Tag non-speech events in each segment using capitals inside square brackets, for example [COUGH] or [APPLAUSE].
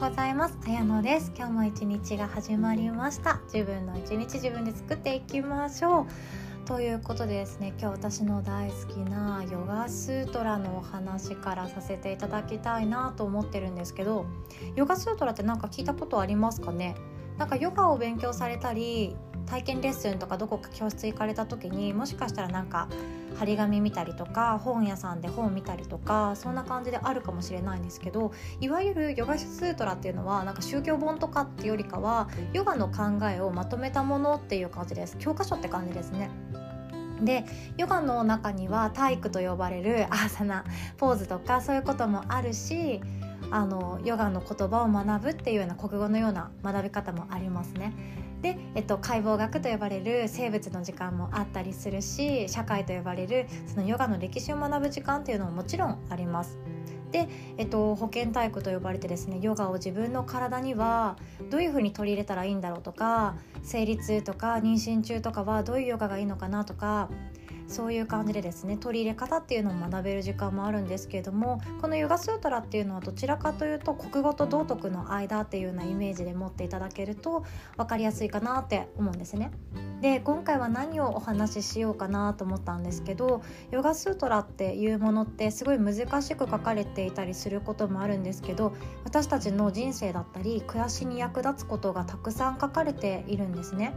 ございます。あやのです。今日も一日が始まりました。自分の一日自分で作っていきましょう。ということでですね今日私の大好きなヨガスートラのお話からさせていただきたいなと思ってるんですけどヨガスートラって何か聞いたことありますかね？なんかヨガを勉強されたり体験レッスンとかどこか教室行かれた時にもしかしたらなんか張り紙見たりとか本屋さんで本見たりとかそんな感じであるかもしれないんですけどいわゆるヨガスートラっていうのはなんか宗教本とかっていうよりかはヨガの考えをまとめたものっていう感じです教科書って感じですね。でヨガの中には体育と呼ばれるアーサナポーズとかそういうこともあるしあのヨガの言葉を学ぶっていうような国語のような学び方もありますね。で、えっと、解剖学と呼ばれる生物の時間もあったりするし社会と呼ばれるそのヨガの歴史を学ぶ時間っていうのももちろんあります。で、えっと、保健体育と呼ばれてですねヨガを自分の体にはどういうふうに取り入れたらいいんだろうとか生理痛とか妊娠中とかはどういうヨガがいいのかなとかそういう感じでですね取り入れ方っていうのを学べる時間もあるんですけれどもこのヨガスートラっていうのはどちらかというと国語と道徳の間っていうようなイメージで持っていただけると分かりやすいかなって思うんですね。で今回は何をお話ししようかなと思ったんですけどヨガスートラっていうものってすごい難しく書かれていたりすることもあるんですけど私たちの人生だったり暮らしに役立つことがたくさん書かれているんですね。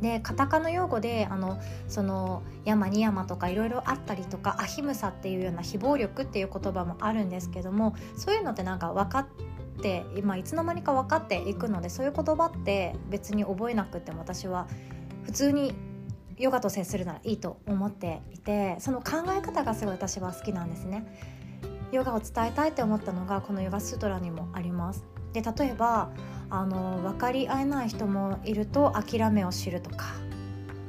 でカタカナ用語であのその山に山とかいろいろあったりとかアヒムサっていうような非暴力っていう言葉もあるんですけどもそういうのってなんか分かって今いつの間にか分かっていくのでそういう言葉って別に覚えなくても私は普通にヨガと接するならいいと思っていてその考え方がすごい私は好きなんですね。ヨガを伝えたいって思ったのがこのヨガスートラにもあります。で例えばあの分かり合えない人もいると諦めを知るとか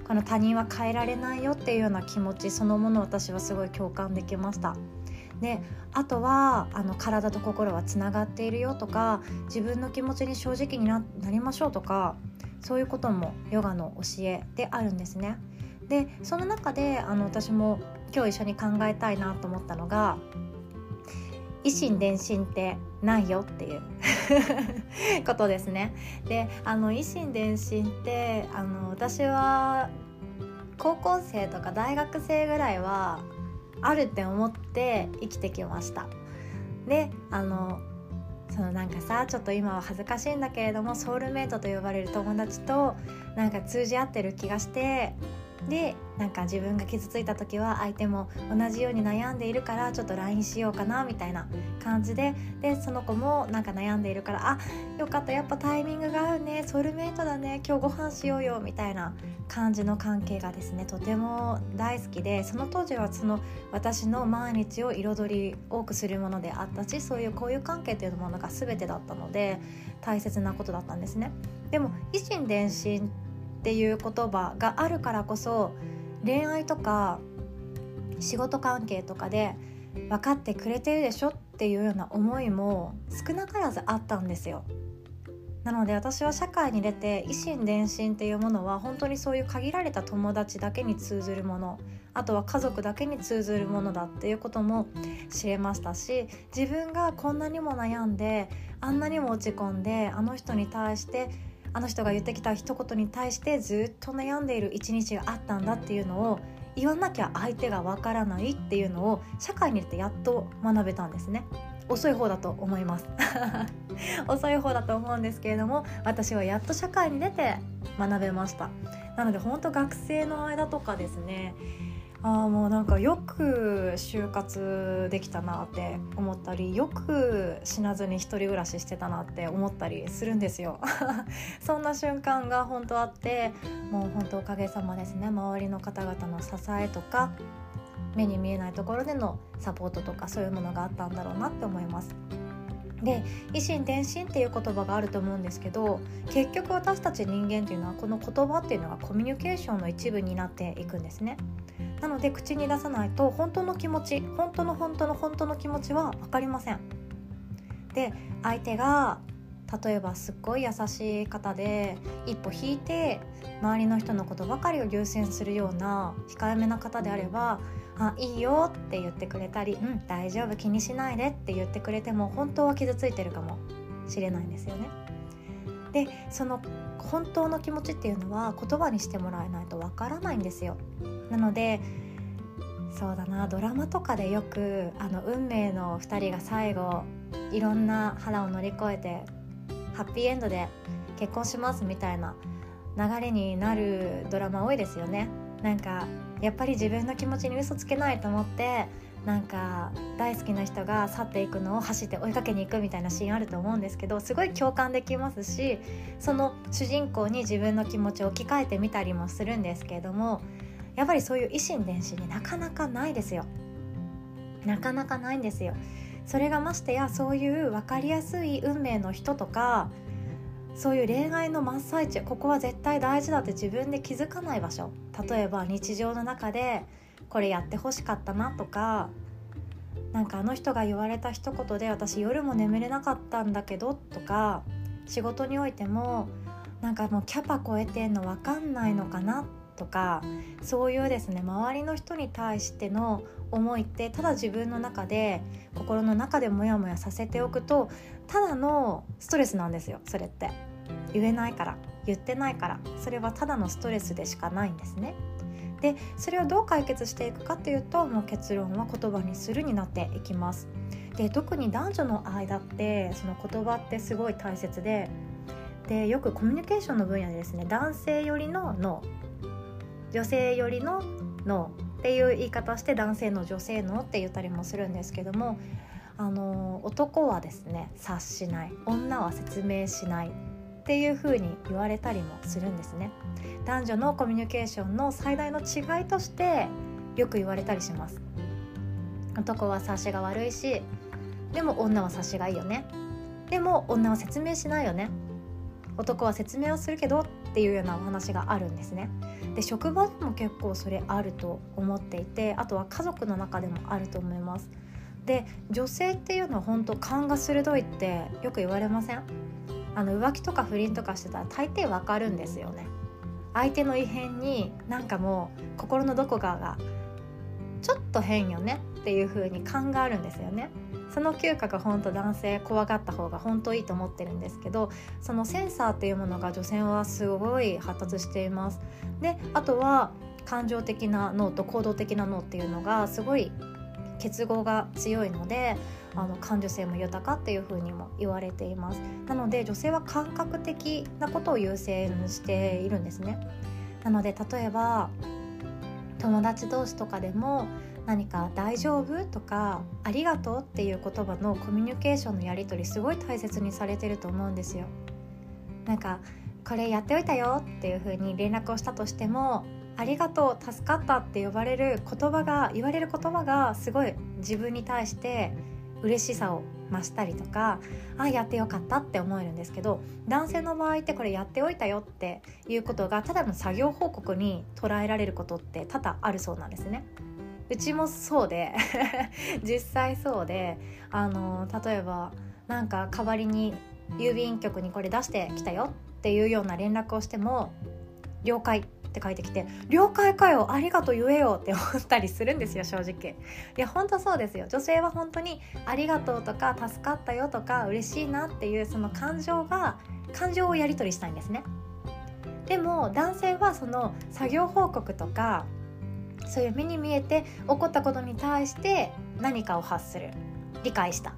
この他人は変えられないよっていうような気持ちそのものを私はすごい共感できました。であとはあの体と心はつながっているよとか自分の気持ちに正直になりましょうとかそういうこともヨガの教えであるんですね。でその中であの私も今日一緒に考えたいなと思ったのが維心伝心ってないよっていうことですね。であの維心伝心ってあの私は高校生とか大学生ぐらいはあるって思って生きてきました。であのそのなんかさちょっと今は恥ずかしいんだけれどもソウルメイトと呼ばれる友達となんか通じ合ってる気がしてでなんか自分が傷ついた時は相手も同じように悩んでいるからちょっと LINE しようかなみたいな感じででその子もなんか悩んでいるからあよかったやっぱタイミングが合うねソウルメイトだね今日ご飯しようよみたいな感じの関係がですねとても大好きでその当時はその私の毎日を彩り多くするものであったしそういう交友関係というものが全てだったので大切なことだったんですね。でも維心伝心っていう言葉があるからこそ恋愛とか仕事関係とかで分かってくれてるでしょ？っていうような思いも少なからずあったんですよ。なので私は社会に出て維心伝心っていうものは本当にそういう限られた友達だけに通ずるものあとは家族だけに通ずるものだっていうことも知れましたし自分がこんなにも悩んであんなにも落ち込んであの人に対してあの人が言ってきた一言に対してずっと悩んでいる一日があったんだっていうのを言わなきゃ相手がわからないっていうのを社会に出てやっと学べたんですね。遅い方だと思います遅い方だと思うんですけれども私はやっと社会に出て学べましたなので本当学生の間とかですねあもうなんかよく就活できたなって思ったりよく死なずに一人暮らししてたなって思ったりするんですよ [LAUGHS] そんな瞬間が本当あってもう本当おかげさまですね周りの方々の支えとか目に見えないところでのサポートとかそういうものがあったんだろうなって思います。で維心伝心っていう言葉があると思うんですけど結局私たち人間っていうのはこの言葉っていうのがコミュニケーションの一部になっていくんですね。なので口に出さないと本当の気持ち本当の本当の本当の気持ちは分かりませんで相手が例えばすっごい優しい方で一歩引いて周りの人のことばかりを優先するような控えめな方であれば「あいいよ」って言ってくれたり「うん大丈夫気にしないで」って言ってくれても本当は傷ついてるかもしれないんですよね。でその本当の気持ちっていうのは言葉にしてもらえないとわからないんですよ。なのでそうだなドラマとかでよくあの運命の2人が最後いろんな腹を乗り越えてハッピーエンドで結婚しますみたいな流れになるドラマ多いですよねなんかやっぱり自分の気持ちに嘘つけないと思ってなんか大好きな人が去っていくのを走って追いかけに行くみたいなシーンあると思うんですけどすごい共感できますしその主人公に自分の気持ちを置き換えてみたりもするんですけれどもやっぱりそういう維心伝心になかなかないですよ。なかなかないんですよ。それがましてやそういう分かりやすい運命の人とかそういう恋愛の真っ最中ここは絶対大事だって自分で気づかない場所。例えば日常の中でこれやってほしかったなとかなんかあの人が言われた一言で私夜も眠れなかったんだけどとか仕事においてもなんかもうキャパ超えてんの分かんないのかなとかそういうですね周りの人に対しての思いってただ自分の中で心の中でモヤモヤさせておくとただのストレスなんですよそれって。言えないから言ってないからそれはただのストレスでしかないんですね。でそれをどう解決していくかっていうともう結論は言葉にするになっていきます。で特に男女の間ってその言葉ってすごい大切ででよくコミュニケーションの分野でですね男性寄りの脳女性寄りの脳っていう言い方して男性の女性のって言ったりもするんですけどもあの男はですね察しない。女は説明しない。っていう風に言われたりもするんですね。男女のコミュニケーションの最大の違いとしてよく言われたりします。男は察しが悪いしでも女は察しがいいよね。でも女は説明しないよね。男は説明をするけどっていうようなお話があるんですね。で職場でも結構それあると思っていてあとは家族の中でもあると思います。で女性っていうのは本当勘が鋭いってよく言われません？あの浮気とか不倫とかしてたら大抵わかるんですよね。相手の異変になんかもう心のどこかがちょっと変よねっていう風に勘があるんですよね。その嗅覚本当男性怖がった方が本当いいと思ってるんですけどそのセンサーっていうものが女性はすごい発達しています。であとは感情的な脳と行動的な脳っていうのがすごい結合が強いのであの感受性も豊かっていう風にも言われていますなので女性は感覚的なことを優先しているんですねなので例えば友達同士とかでも何か「大丈夫?」とか「ありがとう」っていう言葉のコミュニケーションのやり取りすごい大切にされてると思うんですよ。なんかこれやっておいたよっていう風に連絡をしたとしてもありがとう助かったって呼ばれる言葉が言われる言葉がすごい自分に対して嬉しさを増したりとかあやってよかったって思えるんですけど男性の場合ってこれやっておいたよっていうことがただの作業報告に捉えられることって多々あるそうなんですね。うちもそうで [LAUGHS] 実際そうであの例えばなんか代わりに郵便局にこれ出してきたよっていうような連絡をしても「了解」って書いてきて「了解かよありがとう言えよ」って思ったりするんですよ正直。いや本当そうですよ。女性は本当に「ありがとう」とか「助かったよ」とか「嬉しいな」っていうその感情が感情をやり取りしたいんですね。でも男性はその作業報告とかそういう目に見えて起こったことに対して何かを発する。理解した。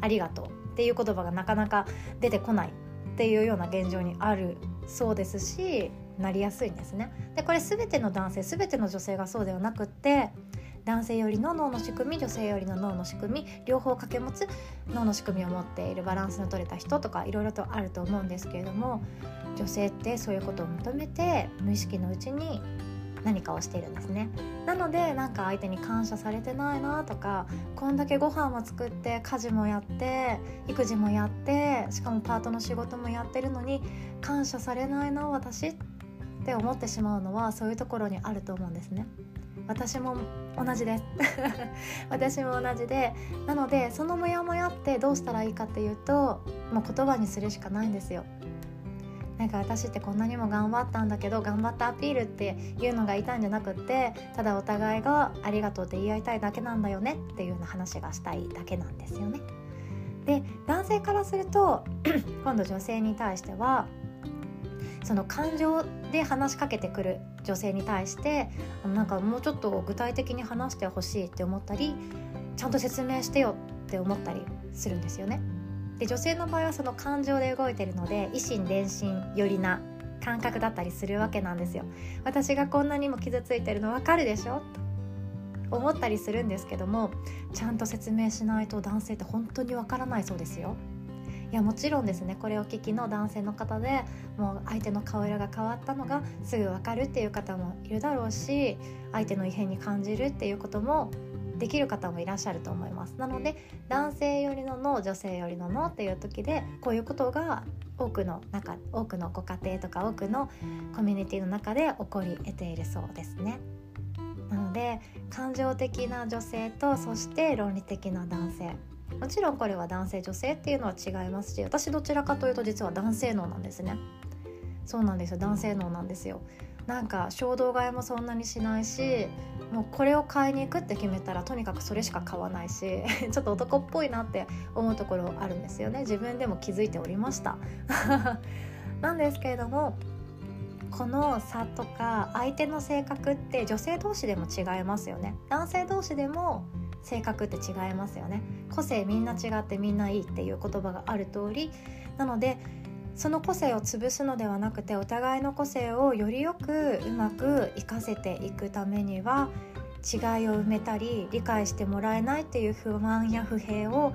ありがとうっていう言葉がなかなか出てこないっていうような現状にあるそうですしなりやすいんですね。でこれ全ての男性全ての女性がそうではなくって男性よりの脳の仕組み女性よりの脳の仕組み両方掛け持つ脳の仕組みを持っているバランスの取れた人とかいろいろとあると思うんですけれども女性ってそういうことを求めて無意識のうちに何かをしているんですね。なのでなんか相手に感謝されてないなとかこんだけご飯も作って家事もやって育児もやってしかもパートの仕事もやってるのに感謝されないな私って思ってしまうのはそういうところにあると思うんですね。私も同じです。[LAUGHS] 私も同じでなのでそのモヤモヤってどうしたらいいかっていうともう言葉にするしかないんですよ。なんか私ってこんなにも頑張ったんだけど頑張ったアピールっていうのがいたんじゃなくってただお互いがありがとうって言い合いたいだけなんだよねっていうような話がしたいだけなんですよね。で男性からすると [CLEARS THROAT] 今度女性に対してはその感情で話しかけてくる女性に対してなんかもうちょっと具体的に話してほしいって思ったりちゃんと説明してよって思ったりするんですよね。で女性の場合はその感情で動いてるので以心伝心寄りな感覚だったりするわけなんですよ。私がこんなにも傷ついてるの分かるでしょ？と思ったりするんですけどもちゃんと説明しないと男性って本当に分からないそうですよ。いやもちろんですねこれを聞きの男性の方でもう相手の顔色が変わったのがすぐ分かるっていう方もいるだろうし相手の異変に感じるっていうこともできる方もいらっしゃると思います。なので男性よりのの女性よりののっていう時でこういうことが多くの中多くのご家庭とか多くのコミュニティの中で起こり得ているそうですね。なので感情的な女性とそして論理的な男性。もちろんこれは男性女性っていうのは違いますし私どちらかというと実は男性脳なんですね。そうなんですよ。男性脳なんですよ。なんか衝動買いもそんなにしないしもうこれを買いに行くって決めたらとにかくそれしか買わないし [LAUGHS] ちょっと男っぽいなって思うところあるんですよね。自分でも気づいておりました。[LAUGHS] なんですけれどもこの差とか相手の性格って女性同士でも違いますよね。男性同士でも性格って違いますよね。個性みんな違ってみんないいっていう言葉がある通りなのでその個性を潰すのではなくてお互いの個性をよりよくうまく活かせていくためには違いを埋めたり理解してもらえないっていう不満や不平を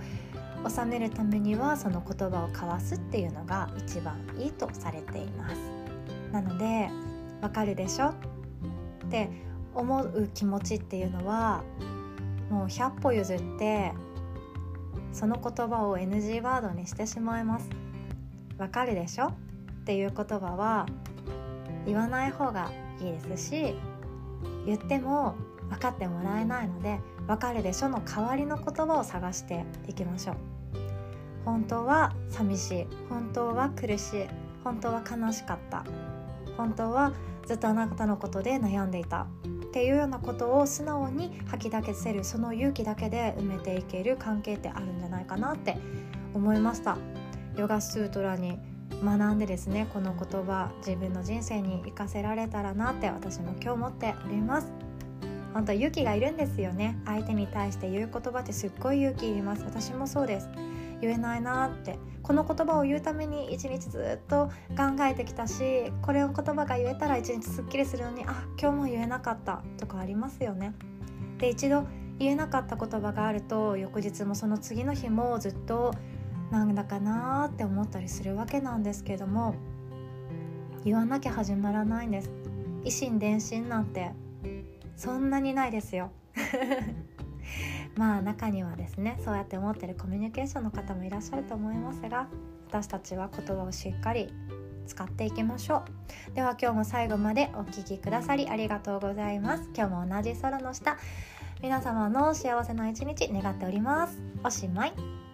収めるためにはその言葉を交わすっていうのが一番いいとされています。なので「わかるでしょ?」って思う気持ちっていうのはもう100歩譲ってその言葉を NG ワードにしてしまいます。わかるでしょ？っていう言葉は言わない方がいいですし言っても分かってもらえないので「わかるでしょ」の代わりの言葉を探していきましょう。本当は寂しい本当は苦しい本当は悲しかった本当はずっとあなたのことで悩んでいたっていうようなことを素直に吐き出せるその勇気だけで埋めていける関係ってあるんじゃないかなって思いました。ヨガスートラに学んでですねこの言葉自分の人生に生かせられたらなって私も今日思っております。本当勇気がいるんですよね。相手に対して言う言葉ってすっごい勇気いります。私もそうです。言えないなって。この言葉を言うために一日ずっと考えてきたしこれを言葉が言えたら一日すっきりするのにあ今日も言えなかった。とかありますよね。で一度言えなかった言葉があると翌日もその次の日もずっとなんだかなって思ったりするわけなんですけども言わなきゃ始まらないんです。維心伝心なんてそんなにないですよ。[LAUGHS] まあ中にはですねそうやって思ってるコミュニケーションの方もいらっしゃると思いますが私たちは言葉をしっかり使っていきましょう。では今日も最後までお聴きくださりありがとうございます。今日も同じ空の下皆様の幸せな一日願っております。おしまい。